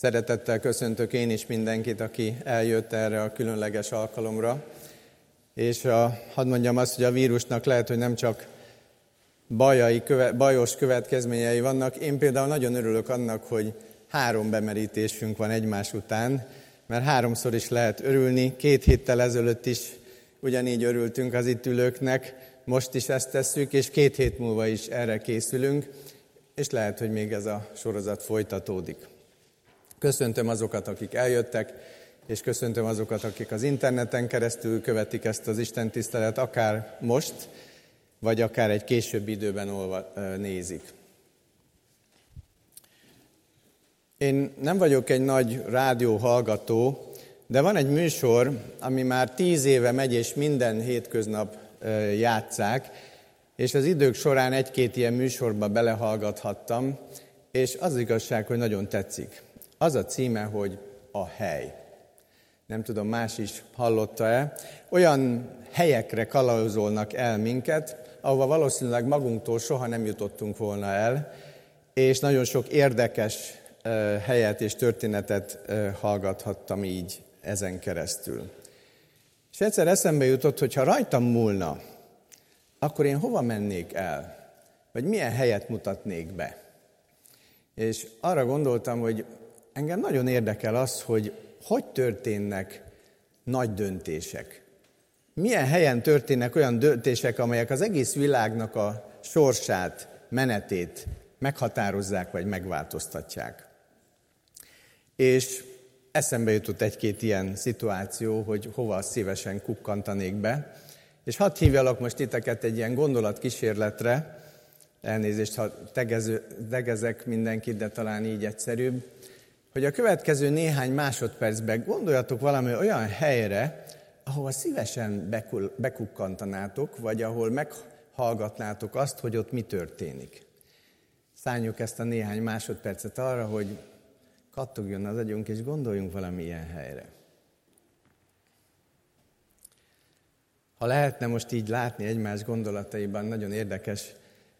Szeretettel köszöntök én is mindenkit, aki eljött erre a különleges alkalomra. És a, hadd mondjam azt, hogy a vírusnak lehet, hogy nem csak bajai, köve, bajos következményei vannak. Én például nagyon örülök annak, hogy három bemerítésünk van egymás után, mert háromszor is lehet örülni. Két héttel ezelőtt is ugyanígy örültünk az itt ülőknek, most is ezt tesszük, és két hét múlva is erre készülünk, és lehet, hogy még ez a sorozat folytatódik. Köszöntöm azokat, akik eljöttek, és köszöntöm azokat, akik az interneten keresztül követik ezt az Isten tisztelet, akár most, vagy akár egy későbbi időben olva, nézik. Én nem vagyok egy nagy rádió hallgató, de van egy műsor, ami már tíz éve megy, és minden hétköznap játszák, és az idők során egy-két ilyen műsorba belehallgathattam, és az igazság, hogy nagyon tetszik. Az a címe, hogy a hely. Nem tudom, más is hallotta-e. Olyan helyekre kalauzolnak el minket, ahova valószínűleg magunktól soha nem jutottunk volna el, és nagyon sok érdekes helyet és történetet hallgathattam így ezen keresztül. És egyszer eszembe jutott, hogy ha rajtam múlna, akkor én hova mennék el? Vagy milyen helyet mutatnék be? És arra gondoltam, hogy engem nagyon érdekel az, hogy hogy történnek nagy döntések. Milyen helyen történnek olyan döntések, amelyek az egész világnak a sorsát, menetét meghatározzák vagy megváltoztatják. És eszembe jutott egy-két ilyen szituáció, hogy hova szívesen kukkantanék be. És hadd hívjalak most titeket egy ilyen gondolatkísérletre, elnézést, ha tegező, tegezek mindenkit, de talán így egyszerűbb, hogy a következő néhány másodpercben gondoljatok valami olyan helyre, ahova szívesen bekukkantanátok, vagy ahol meghallgatnátok azt, hogy ott mi történik. Szálljuk ezt a néhány másodpercet arra, hogy kattogjon az agyunk, és gondoljunk valamilyen helyre. Ha lehetne most így látni egymás gondolataiban, nagyon érdekes,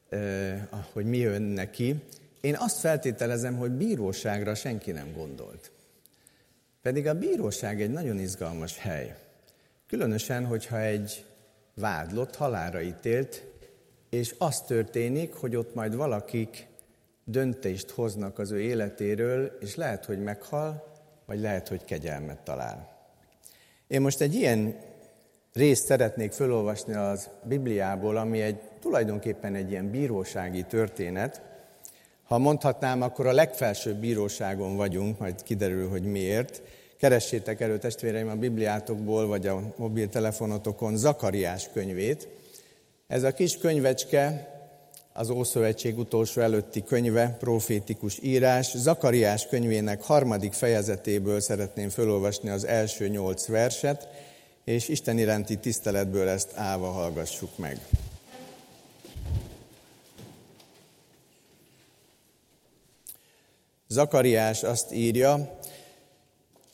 eh, hogy mi jön neki. Én azt feltételezem, hogy bíróságra senki nem gondolt. Pedig a bíróság egy nagyon izgalmas hely. Különösen, hogyha egy vádlott halára ítélt, és az történik, hogy ott majd valakik döntést hoznak az ő életéről, és lehet, hogy meghal, vagy lehet, hogy kegyelmet talál. Én most egy ilyen részt szeretnék felolvasni az Bibliából, ami egy tulajdonképpen egy ilyen bírósági történet. Ha mondhatnám, akkor a legfelsőbb bíróságon vagyunk, majd kiderül, hogy miért. Keressétek elő testvéreim a Bibliátokból, vagy a mobiltelefonotokon Zakariás könyvét. Ez a kis könyvecske az Ószövetség utolsó előtti könyve, profétikus írás. Zakariás könyvének harmadik fejezetéből szeretném felolvasni az első nyolc verset, és Isten iránti tiszteletből ezt állva hallgassuk meg. Zakariás azt írja,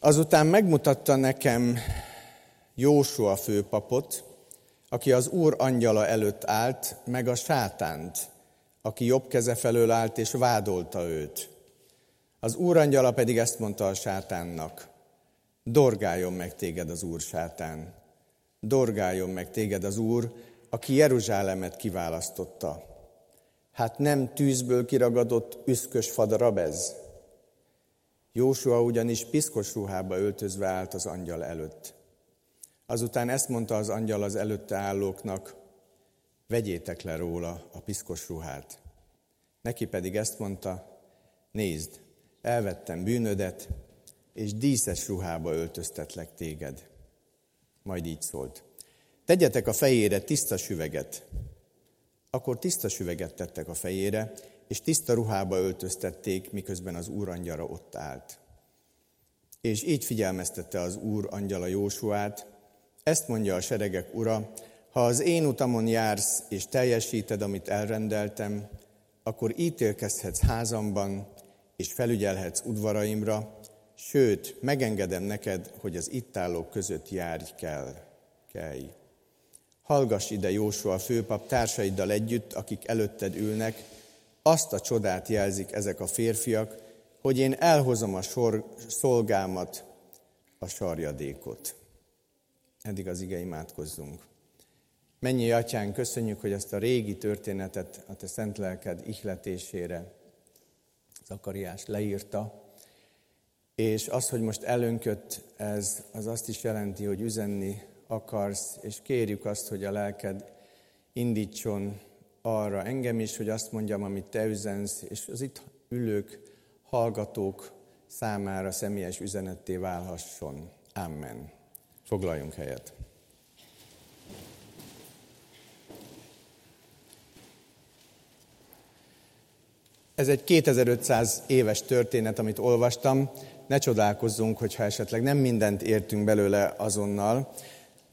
azután megmutatta nekem Jósua főpapot, aki az Úr angyala előtt állt, meg a sátánt, aki jobb keze felől állt és vádolta őt. Az úrangyala pedig ezt mondta a sátánnak, dorgáljon meg téged az úr sátán, dorgáljon meg téged az úr, aki Jeruzsálemet kiválasztotta. Hát nem tűzből kiragadott üszkös fadarab ez? Jósua ugyanis piszkos ruhába öltözve állt az angyal előtt. Azután ezt mondta az angyal az előtte állóknak, vegyétek le róla a piszkos ruhát. Neki pedig ezt mondta, nézd, elvettem bűnödet, és díszes ruhába öltöztetlek téged. Majd így szólt. Tegyetek a fejére tiszta süveget. Akkor tiszta süveget tettek a fejére, és tiszta ruhába öltöztették, miközben az úr angyala ott állt. És így figyelmeztette az úr angyala Jósuát, ezt mondja a seregek ura, ha az én utamon jársz, és teljesíted, amit elrendeltem, akkor ítélkezhetsz házamban, és felügyelhetsz udvaraimra, sőt, megengedem neked, hogy az itt állók között járj kell. Kelj. Hallgass ide Jósua főpap társaiddal együtt, akik előtted ülnek, azt a csodát jelzik ezek a férfiak, hogy én elhozom a sor, szolgámat, a sarjadékot. Eddig az ige imádkozzunk. Mennyi atyán, köszönjük, hogy ezt a régi történetet a te szent lelked ihletésére Zakariás leírta, és az, hogy most elönkött, ez az azt is jelenti, hogy üzenni akarsz, és kérjük azt, hogy a lelked indítson arra engem is, hogy azt mondjam, amit te üzensz, és az itt ülők, hallgatók számára személyes üzenetté válhasson. Amen. Foglaljunk helyet. Ez egy 2500 éves történet, amit olvastam. Ne csodálkozzunk, hogyha esetleg nem mindent értünk belőle azonnal,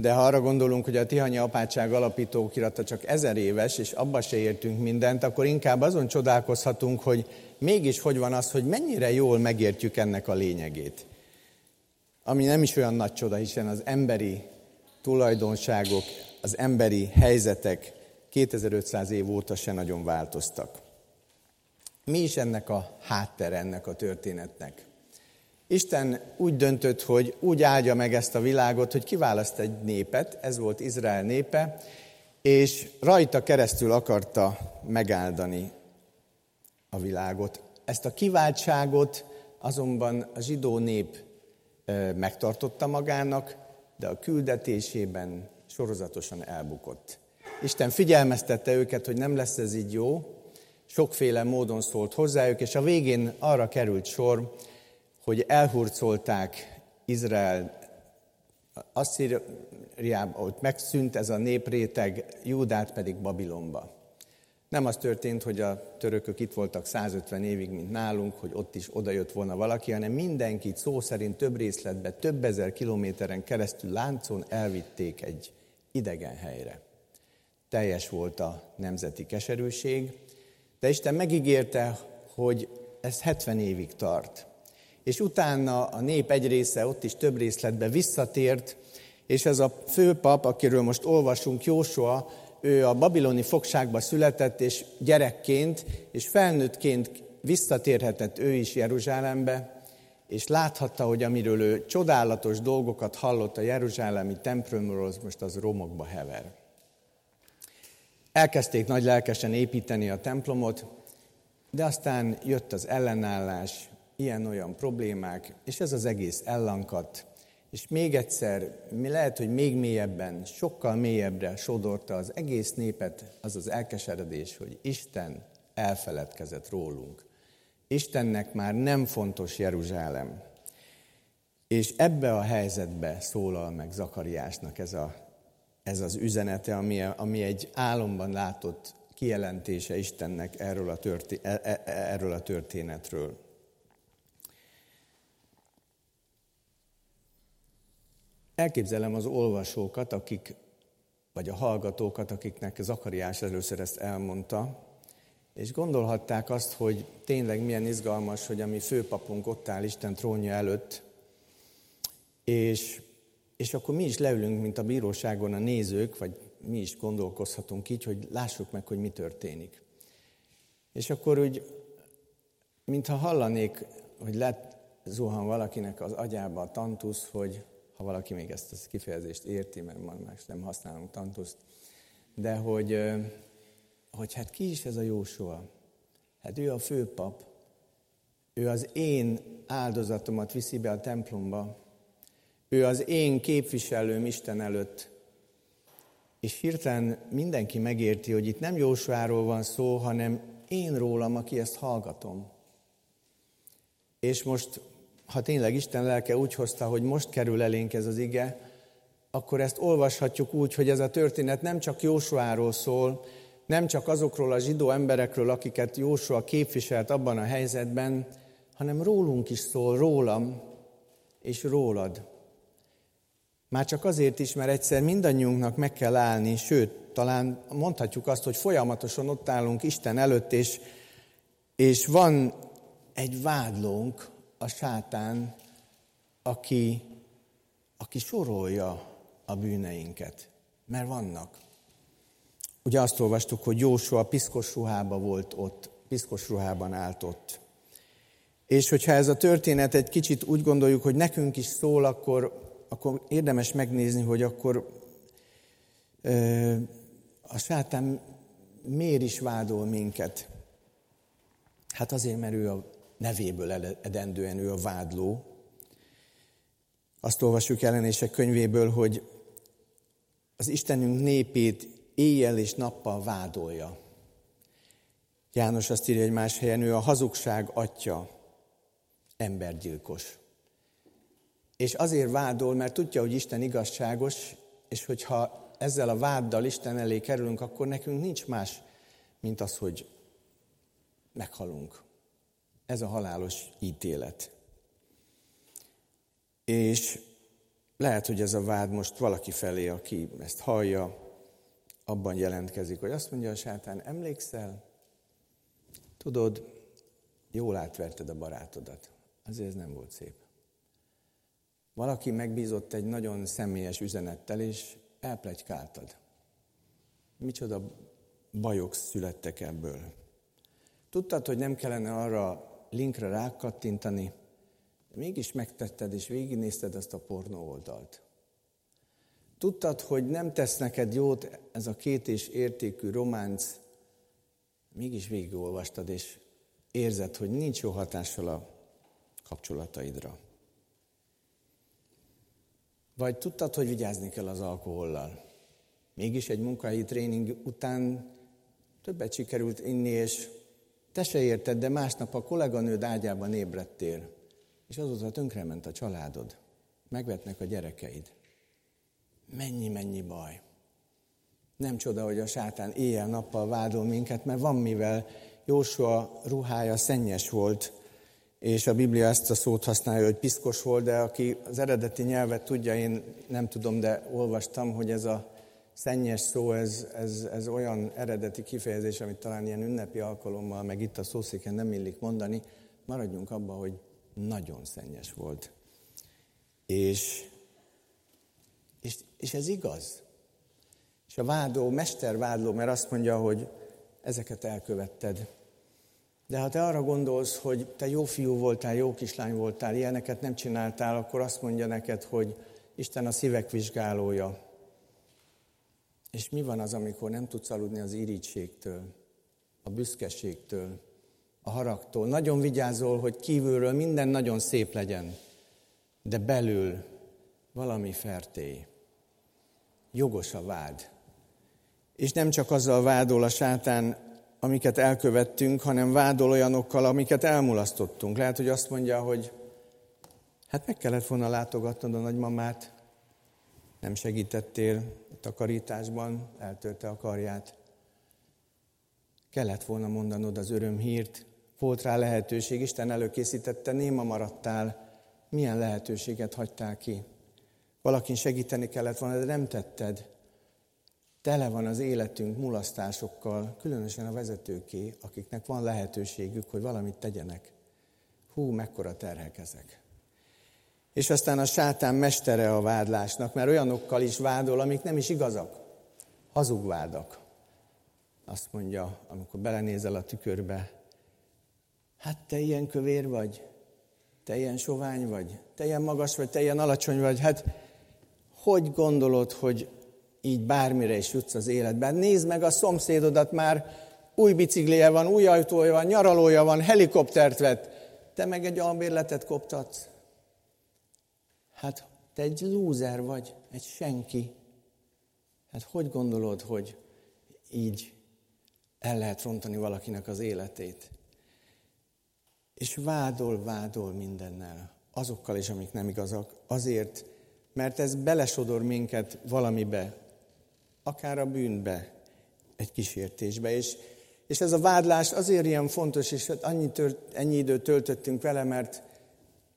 de ha arra gondolunk, hogy a Tihanyi Apátság alapítókirata csak ezer éves, és abba se értünk mindent, akkor inkább azon csodálkozhatunk, hogy mégis hogy van az, hogy mennyire jól megértjük ennek a lényegét. Ami nem is olyan nagy csoda, hiszen az emberi tulajdonságok, az emberi helyzetek 2500 év óta se nagyon változtak. Mi is ennek a háttere ennek a történetnek? Isten úgy döntött, hogy úgy áldja meg ezt a világot, hogy kiválaszt egy népet, ez volt Izrael népe, és rajta keresztül akarta megáldani a világot. Ezt a kiváltságot azonban a zsidó nép megtartotta magának, de a küldetésében sorozatosan elbukott. Isten figyelmeztette őket, hogy nem lesz ez így jó, sokféle módon szólt hozzájuk, és a végén arra került sor, hogy elhurcolták Izrael Asszíriába, hogy megszűnt ez a népréteg, Júdát pedig Babilonba. Nem az történt, hogy a törökök itt voltak 150 évig, mint nálunk, hogy ott is odajött volna valaki, hanem mindenkit szó szerint több részletbe, több ezer kilométeren keresztül láncon elvitték egy idegen helyre. Teljes volt a nemzeti keserűség, de Isten megígérte, hogy ez 70 évig tart. És utána a nép egy része ott is több részletbe visszatért, és ez a főpap, akiről most olvasunk, Jósua, ő a babiloni fogságba született, és gyerekként és felnőttként visszatérhetett ő is Jeruzsálembe, és láthatta, hogy amiről ő csodálatos dolgokat hallott a jeruzsálemi templomról, az most az romokba hever. Elkezdték nagy lelkesen építeni a templomot, de aztán jött az ellenállás, ilyen-olyan problémák, és ez az egész ellankadt, és még egyszer, mi lehet, hogy még mélyebben, sokkal mélyebbre sodorta az egész népet az az elkeseredés, hogy Isten elfeledkezett rólunk. Istennek már nem fontos Jeruzsálem. És ebbe a helyzetbe szólal meg Zakariásnak ez, a, ez az üzenete, ami, ami egy álomban látott kijelentése Istennek erről a, történ, e, e, erről a történetről. Elképzelem az olvasókat, akik, vagy a hallgatókat, akiknek Zakariás először ezt elmondta, és gondolhatták azt, hogy tényleg milyen izgalmas, hogy a mi főpapunk ott áll Isten trónja előtt, és, és akkor mi is leülünk, mint a bíróságon a nézők, vagy mi is gondolkozhatunk így, hogy lássuk meg, hogy mi történik. És akkor úgy, mintha hallanék, hogy lett zuhan valakinek az agyába a tantusz, hogy ha valaki még ezt a kifejezést érti, mert ma más nem használunk tantuszt, de hogy, hogy hát ki is ez a Jósua? Hát ő a főpap, ő az én áldozatomat viszi be a templomba, ő az én képviselőm Isten előtt, és hirtelen mindenki megérti, hogy itt nem Jósuáról van szó, hanem én rólam, aki ezt hallgatom. És most ha tényleg Isten lelke úgy hozta, hogy most kerül elénk ez az ige, akkor ezt olvashatjuk úgy, hogy ez a történet nem csak Jósuáról szól, nem csak azokról a zsidó emberekről, akiket Jósua képviselt abban a helyzetben, hanem rólunk is szól, rólam és rólad. Már csak azért is, mert egyszer mindannyiunknak meg kell állni, sőt, talán mondhatjuk azt, hogy folyamatosan ott állunk Isten előtt, és, és van egy vádlónk, a sátán, aki, aki sorolja a bűneinket, mert vannak. Ugye azt olvastuk, hogy Jósua piszkos ruhába volt ott, piszkos ruhában állt ott. És hogyha ez a történet egy kicsit úgy gondoljuk, hogy nekünk is szól, akkor, akkor érdemes megnézni, hogy akkor ö, a sátán miért is vádol minket. Hát azért, mert ő a nevéből edendően ő a vádló. Azt olvassuk jelenések könyvéből, hogy az Istenünk népét éjjel és nappal vádolja. János azt írja egy más helyen, ő a hazugság atya, embergyilkos. És azért vádol, mert tudja, hogy Isten igazságos, és hogyha ezzel a váddal Isten elé kerülünk, akkor nekünk nincs más, mint az, hogy meghalunk. Ez a halálos ítélet. És lehet, hogy ez a vád most valaki felé, aki ezt hallja, abban jelentkezik, hogy azt mondja a sátán, emlékszel, tudod, jól átverted a barátodat. Azért ez nem volt szép. Valaki megbízott egy nagyon személyes üzenettel, és elplegykáltad. Micsoda bajok születtek ebből. Tudtad, hogy nem kellene arra linkre rákattintani, mégis megtetted, és végignézted azt a pornó oldalt. Tudtad, hogy nem tesz neked jót ez a két és értékű románc, mégis végigolvastad, és érzed, hogy nincs jó hatással a kapcsolataidra. Vagy tudtad, hogy vigyázni kell az alkohollal. Mégis egy munkahelyi tréning után többet sikerült inni, és te se érted, de másnap a kolléganőd ágyában ébredtél, és azóta tönkrement a családod. Megvetnek a gyerekeid. Mennyi-mennyi baj. Nem csoda, hogy a sátán éjjel-nappal vádol minket, mert van mivel Jósua ruhája szennyes volt, és a Biblia ezt a szót használja, hogy piszkos volt, de aki az eredeti nyelvet tudja, én nem tudom, de olvastam, hogy ez a szennyes szó, ez, ez, ez olyan eredeti kifejezés, amit talán ilyen ünnepi alkalommal, meg itt a szószéken nem illik mondani, maradjunk abban, hogy nagyon szennyes volt. És, és, és ez igaz. És a vádó, mestervádló, mert azt mondja, hogy ezeket elkövetted. De ha te arra gondolsz, hogy te jó fiú voltál, jó kislány voltál, ilyeneket nem csináltál, akkor azt mondja neked, hogy Isten a szívek vizsgálója. És mi van az, amikor nem tudsz aludni az irítségtől, a büszkeségtől, a haragtól? Nagyon vigyázol, hogy kívülről minden nagyon szép legyen, de belül valami fertély. Jogos a vád. És nem csak azzal vádol a sátán, amiket elkövettünk, hanem vádol olyanokkal, amiket elmulasztottunk. Lehet, hogy azt mondja, hogy hát meg kellett volna látogatnod a nagymamát, nem segítettél a takarításban, eltörte a karját. Kellett volna mondanod az örömhírt, volt rá lehetőség, Isten előkészítette, néma maradtál, milyen lehetőséget hagytál ki. Valakin segíteni kellett volna, de nem tetted. Tele van az életünk mulasztásokkal, különösen a vezetőké, akiknek van lehetőségük, hogy valamit tegyenek. Hú, mekkora terhek ezek. És aztán a sátán mestere a vádlásnak, mert olyanokkal is vádol, amik nem is igazak. Hazugvádak. Azt mondja, amikor belenézel a tükörbe, hát te ilyen kövér vagy, te ilyen sovány vagy, te ilyen magas vagy, te ilyen alacsony vagy, hát hogy gondolod, hogy így bármire is jutsz az életben. Nézd meg a szomszédodat már, új biciklije van, új ajtója van, nyaralója van, helikoptert vett. Te meg egy albérletet koptatsz. Hát te egy lúzer vagy, egy senki. Hát hogy gondolod, hogy így el lehet rontani valakinek az életét? És vádol, vádol mindennel, azokkal is, amik nem igazak, azért, mert ez belesodor minket valamibe, akár a bűnbe, egy kísértésbe. És, és ez a vádlás azért ilyen fontos, és hát annyi, tört, ennyi időt töltöttünk vele, mert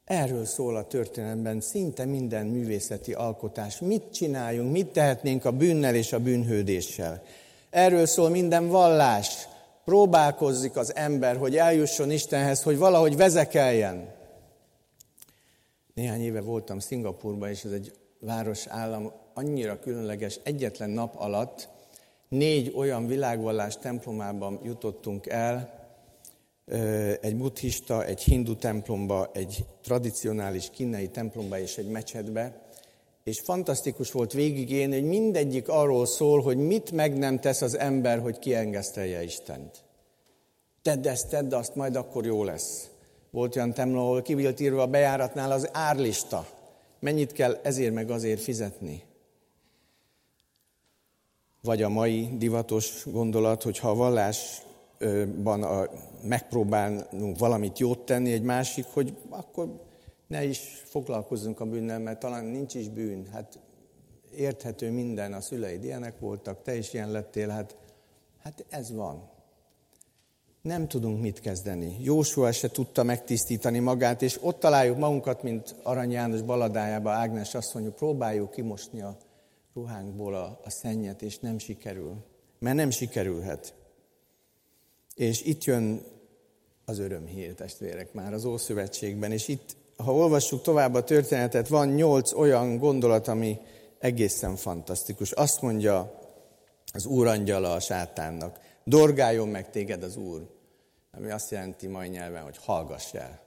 erről szól a történelemben szinte minden művészeti alkotás. Mit csináljunk, mit tehetnénk a bűnnel és a bűnhődéssel. Erről szól minden vallás. Próbálkozzik az ember, hogy eljusson Istenhez, hogy valahogy vezekeljen. Néhány éve voltam Szingapurban, és ez egy város állam annyira különleges, egyetlen nap alatt négy olyan világvallás templomában jutottunk el, egy buddhista, egy hindu templomba, egy tradicionális kínai templomba és egy mecsetbe, és fantasztikus volt végigélni, hogy mindegyik arról szól, hogy mit meg nem tesz az ember, hogy kiengesztelje Istent. Tedd ezt, tedd azt, majd akkor jó lesz. Volt olyan templom, ahol ki írva a bejáratnál az árlista. Mennyit kell ezért meg azért fizetni. Vagy a mai divatos gondolat, hogy ha a vallásban a, megpróbálunk valamit jót tenni, egy másik, hogy akkor ne is foglalkozzunk a bűnnel, mert talán nincs is bűn. Hát érthető minden, a szüleid ilyenek voltak, te is ilyen lettél, hát, hát ez van. Nem tudunk mit kezdeni. Jósua se tudta megtisztítani magát, és ott találjuk magunkat, mint Arany János baladájába Ágnes mondja, próbáljuk kimosni a ruhánkból a, a szennyet, és nem sikerül. Mert nem sikerülhet. És itt jön az örömhír, testvérek, már az Ószövetségben, és itt ha olvassuk tovább a történetet, van nyolc olyan gondolat, ami egészen fantasztikus. Azt mondja az úr angyala a sátánnak, dorgáljon meg téged az úr, ami azt jelenti mai nyelven, hogy hallgass el.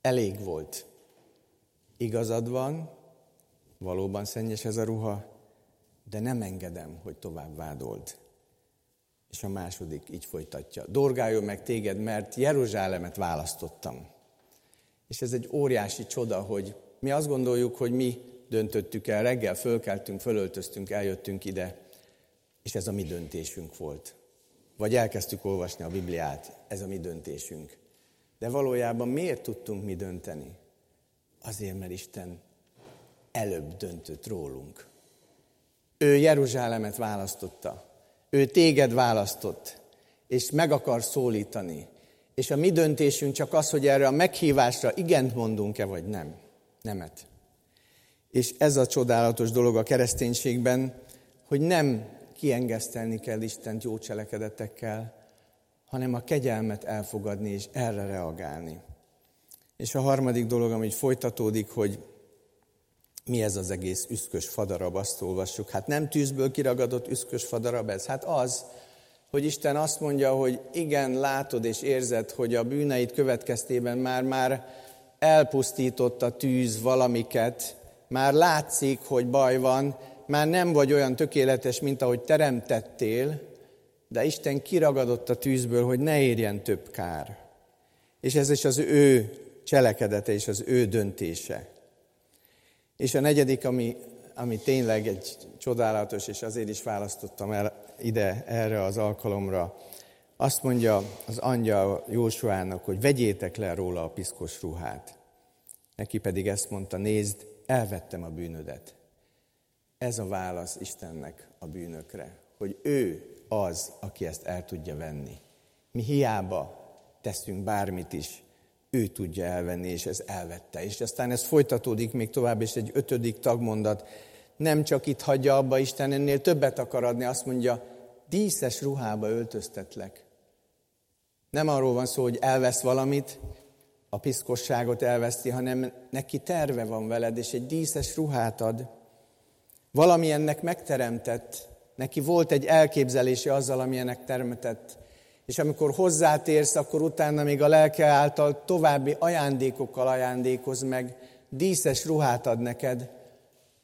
Elég volt. Igazad van, valóban szennyes ez a ruha, de nem engedem, hogy tovább vádold. És a második így folytatja. Dorgáljon meg téged, mert Jeruzsálemet választottam. És ez egy óriási csoda, hogy mi azt gondoljuk, hogy mi döntöttük el, reggel fölkeltünk, fölöltöztünk, eljöttünk ide, és ez a mi döntésünk volt. Vagy elkezdtük olvasni a Bibliát, ez a mi döntésünk. De valójában miért tudtunk mi dönteni? Azért, mert Isten előbb döntött rólunk. Ő Jeruzsálemet választotta. Ő téged választott, és meg akar szólítani. És a mi döntésünk csak az, hogy erre a meghívásra igent mondunk-e, vagy nem. Nemet. És ez a csodálatos dolog a kereszténységben, hogy nem kiengesztelni kell Istent jó cselekedetekkel, hanem a kegyelmet elfogadni és erre reagálni. És a harmadik dolog, ami folytatódik, hogy mi ez az egész üszkös fadarab, azt olvassuk. Hát nem tűzből kiragadott üszkös fadarab ez, hát az, hogy Isten azt mondja, hogy igen, látod és érzed, hogy a bűneid következtében már-már elpusztított a tűz valamiket, már látszik, hogy baj van, már nem vagy olyan tökéletes, mint ahogy teremtettél, de Isten kiragadott a tűzből, hogy ne érjen több kár. És ez is az ő cselekedete és az ő döntése. És a negyedik, ami, ami tényleg egy csodálatos, és azért is választottam el ide erre az alkalomra, azt mondja az angyal Jósuának, hogy vegyétek le róla a piszkos ruhát. Neki pedig ezt mondta, nézd, elvettem a bűnödet. Ez a válasz Istennek a bűnökre, hogy ő az, aki ezt el tudja venni. Mi hiába teszünk bármit is, ő tudja elvenni, és ez elvette. És aztán ez folytatódik még tovább, és egy ötödik tagmondat, nem csak itt hagyja abba Isten, ennél többet akar adni, azt mondja, díszes ruhába öltöztetlek. Nem arról van szó, hogy elvesz valamit, a piszkosságot elveszti, hanem neki terve van veled, és egy díszes ruhát ad. Valamilyennek megteremtett, neki volt egy elképzelése azzal, amilyenek teremtett. És amikor hozzátérsz, akkor utána még a lelke által további ajándékokkal ajándékoz meg, díszes ruhát ad neked,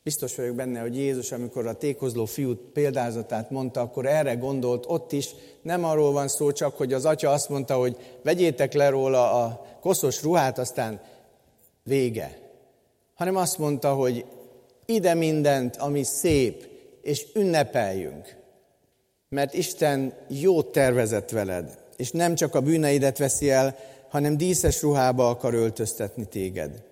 Biztos vagyok benne, hogy Jézus, amikor a tékozló fiút példázatát mondta, akkor erre gondolt ott is. Nem arról van szó csak, hogy az atya azt mondta, hogy vegyétek le róla a koszos ruhát, aztán vége. Hanem azt mondta, hogy ide mindent, ami szép, és ünnepeljünk. Mert Isten jót tervezett veled, és nem csak a bűneidet veszi el, hanem díszes ruhába akar öltöztetni téged.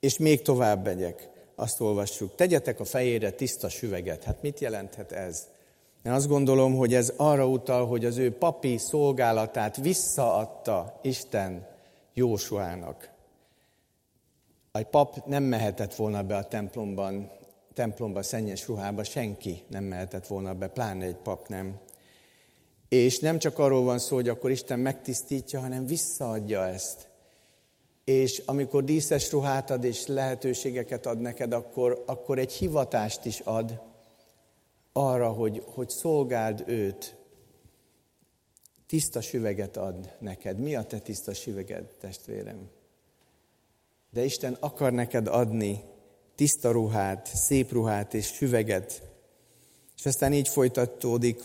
És még tovább megyek azt olvassuk, tegyetek a fejére tiszta süveget. Hát mit jelenthet ez? Én azt gondolom, hogy ez arra utal, hogy az ő papi szolgálatát visszaadta Isten Jósuának. A pap nem mehetett volna be a templomban, templomba szennyes ruhába, senki nem mehetett volna be, pláne egy pap nem. És nem csak arról van szó, hogy akkor Isten megtisztítja, hanem visszaadja ezt és amikor díszes ruhát ad és lehetőségeket ad neked, akkor, akkor egy hivatást is ad arra, hogy, hogy szolgáld őt tiszta süveget ad neked. Mi a te tiszta süveged, testvérem? De Isten akar neked adni tiszta ruhát, szép ruhát és süveget. És aztán így folytatódik,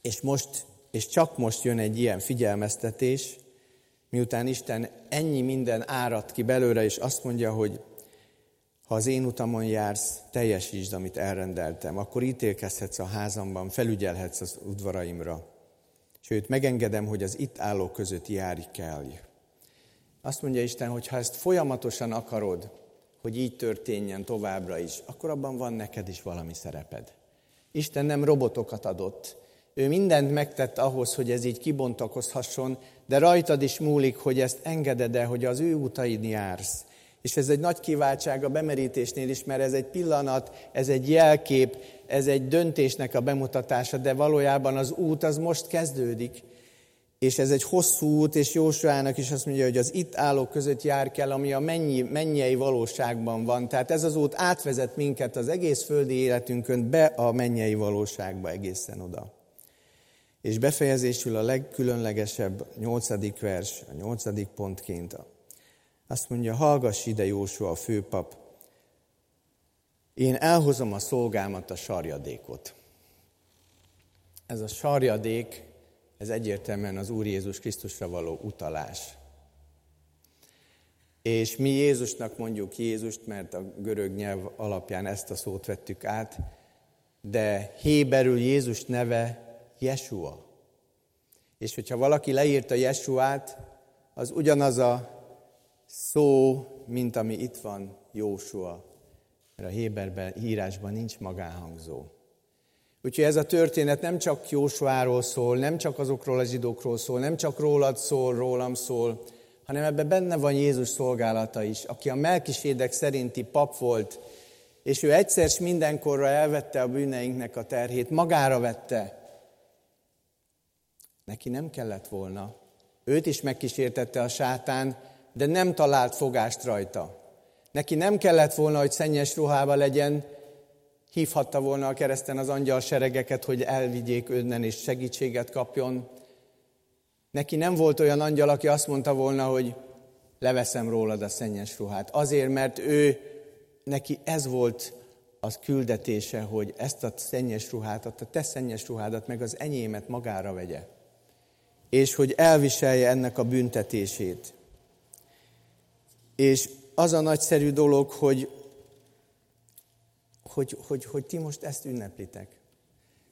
és most, és csak most jön egy ilyen figyelmeztetés, miután Isten ennyi minden árat ki belőle, és azt mondja, hogy ha az én utamon jársz, teljesítsd, amit elrendeltem, akkor ítélkezhetsz a házamban, felügyelhetsz az udvaraimra. Sőt, megengedem, hogy az itt állók között járj kell. Azt mondja Isten, hogy ha ezt folyamatosan akarod, hogy így történjen továbbra is, akkor abban van neked is valami szereped. Isten nem robotokat adott. Ő mindent megtett ahhoz, hogy ez így kibontakozhasson, de rajtad is múlik, hogy ezt engeded el, hogy az ő utaid jársz. És ez egy nagy kiváltság a bemerítésnél is, mert ez egy pillanat, ez egy jelkép, ez egy döntésnek a bemutatása, de valójában az út az most kezdődik. És ez egy hosszú út, és Jósuának is azt mondja, hogy az itt állók között jár kell, ami a mennyi, mennyei valóságban van. Tehát ez az út átvezet minket az egész földi életünkön be a mennyei valóságba egészen oda. És befejezésül a legkülönlegesebb nyolcadik vers, a nyolcadik pontként azt mondja, hallgass ide Jósua a főpap, én elhozom a szolgámat, a sarjadékot. Ez a sarjadék, ez egyértelműen az Úr Jézus Krisztusra való utalás. És mi Jézusnak mondjuk Jézust, mert a görög nyelv alapján ezt a szót vettük át, de héberül Jézus neve Jesua. És hogyha valaki leírta Jesuát, az ugyanaz a szó, mint ami itt van Jósua. Mert a Héberben, írásban nincs magánhangzó. Úgyhogy ez a történet nem csak Jósuáról szól, nem csak azokról a zsidókról szól, nem csak rólad szól, rólam szól, hanem ebben benne van Jézus szolgálata is, aki a Melkisédek szerinti pap volt, és ő egyszer s mindenkorra elvette a bűneinknek a terhét, magára vette. Neki nem kellett volna. Őt is megkísértette a sátán, de nem talált fogást rajta. Neki nem kellett volna, hogy szennyes ruhába legyen, hívhatta volna a kereszten az angyal seregeket, hogy elvigyék önnen és segítséget kapjon. Neki nem volt olyan angyal, aki azt mondta volna, hogy leveszem rólad a szennyes ruhát. Azért, mert ő, neki ez volt az küldetése, hogy ezt a szennyes ruhát, a te szennyes ruhádat, meg az enyémet magára vegye. És hogy elviselje ennek a büntetését. És az a nagyszerű dolog, hogy, hogy, hogy, hogy ti most ezt ünneplitek.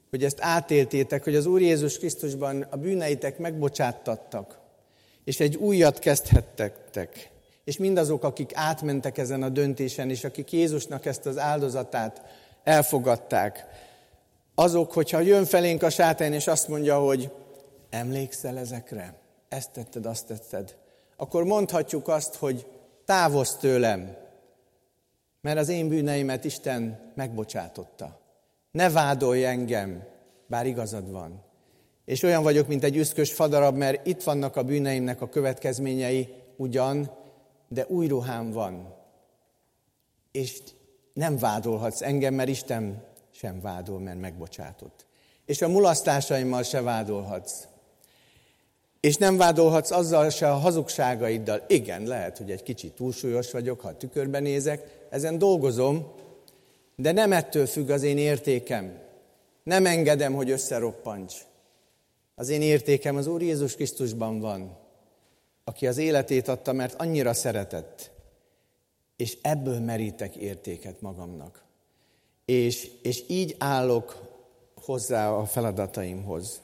Hogy ezt átéltétek, hogy az Úr Jézus Krisztusban a bűneitek megbocsáttattak, és egy újat kezdhettek. És mindazok, akik átmentek ezen a döntésen, és akik Jézusnak ezt az áldozatát elfogadták, azok, hogyha jön felénk a sátán, és azt mondja, hogy emlékszel ezekre, ezt tetted, azt tetted, akkor mondhatjuk azt, hogy távozz tőlem, mert az én bűneimet Isten megbocsátotta. Ne vádolj engem, bár igazad van. És olyan vagyok, mint egy üszkös fadarab, mert itt vannak a bűneimnek a következményei ugyan, de új ruhám van. És nem vádolhatsz engem, mert Isten sem vádol, mert megbocsátott. És a mulasztásaimmal se vádolhatsz. És nem vádolhatsz azzal se a hazugságaiddal. Igen, lehet, hogy egy kicsit túlsúlyos vagyok, ha tükörben nézek, ezen dolgozom, de nem ettől függ az én értékem. Nem engedem, hogy összeroppancs. Az én értékem az Úr Jézus Krisztusban van, aki az életét adta, mert annyira szeretett. És ebből merítek értéket magamnak. És, és így állok hozzá a feladataimhoz.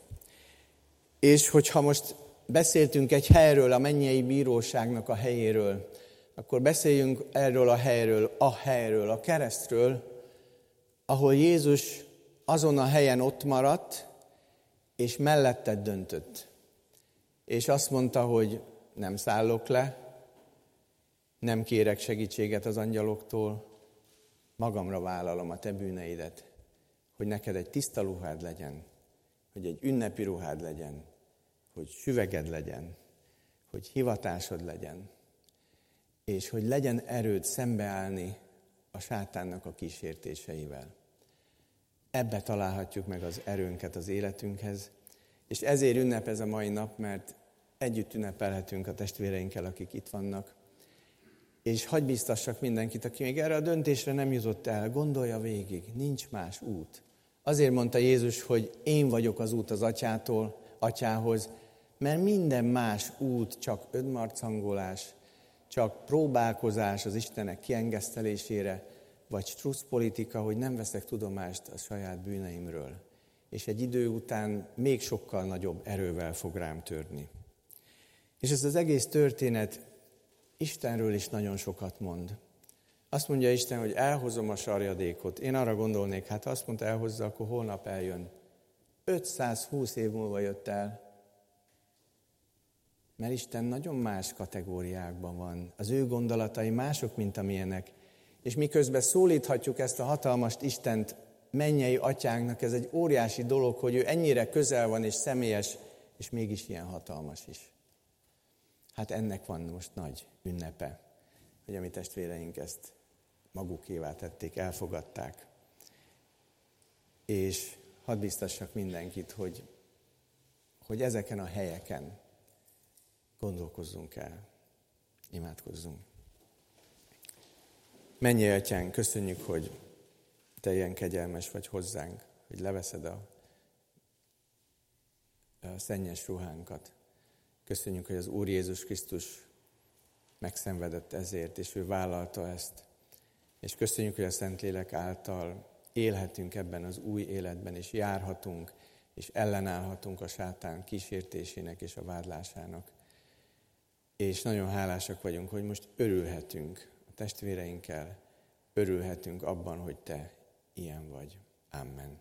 És hogyha most beszéltünk egy helyről, a mennyei bíróságnak a helyéről, akkor beszéljünk erről a helyről, a helyről, a keresztről, ahol Jézus azon a helyen ott maradt, és melletted döntött. És azt mondta, hogy nem szállok le, nem kérek segítséget az angyaloktól, magamra vállalom a te bűneidet, hogy neked egy tiszta ruhád legyen, hogy egy ünnepi ruhád legyen, hogy süveged legyen, hogy hivatásod legyen, és hogy legyen erőd szembeállni a sátánnak a kísértéseivel. Ebbe találhatjuk meg az erőnket az életünkhez, És ezért ünnep ez a mai nap, mert együtt ünnepelhetünk a testvéreinkkel, akik itt vannak. És hagyj biztassak mindenkit, aki még erre a döntésre nem jutott el, gondolja végig, nincs más út. Azért mondta Jézus, hogy én vagyok az út az atyától, atyához, mert minden más út csak önmarcangolás, csak próbálkozás az Istenek kiengesztelésére, vagy strusz politika, hogy nem veszek tudomást a saját bűneimről. És egy idő után még sokkal nagyobb erővel fog rám törni. És ez az egész történet Istenről is nagyon sokat mond. Azt mondja Isten, hogy elhozom a sarjadékot. Én arra gondolnék, hát azt mondta elhozza, akkor holnap eljön. 520 év múlva jött el, mert Isten nagyon más kategóriákban van. Az ő gondolatai mások, mint amilyenek. És miközben szólíthatjuk ezt a hatalmas Istent mennyei atyánknak, ez egy óriási dolog, hogy ő ennyire közel van és személyes, és mégis ilyen hatalmas is. Hát ennek van most nagy ünnepe, hogy a mi testvéreink ezt magukévá tették, elfogadták. És hadd biztassak mindenkit, hogy, hogy ezeken a helyeken gondolkozzunk el, imádkozzunk. Mennyi atyán, köszönjük, hogy te ilyen kegyelmes vagy hozzánk, hogy leveszed a, a szennyes ruhánkat. Köszönjük, hogy az Úr Jézus Krisztus megszenvedett ezért, és ő vállalta ezt. És köszönjük, hogy a Szentlélek által élhetünk ebben az új életben, és járhatunk, és ellenállhatunk a sátán kísértésének és a vádlásának. És nagyon hálásak vagyunk, hogy most örülhetünk a testvéreinkkel, örülhetünk abban, hogy Te ilyen vagy. Amen.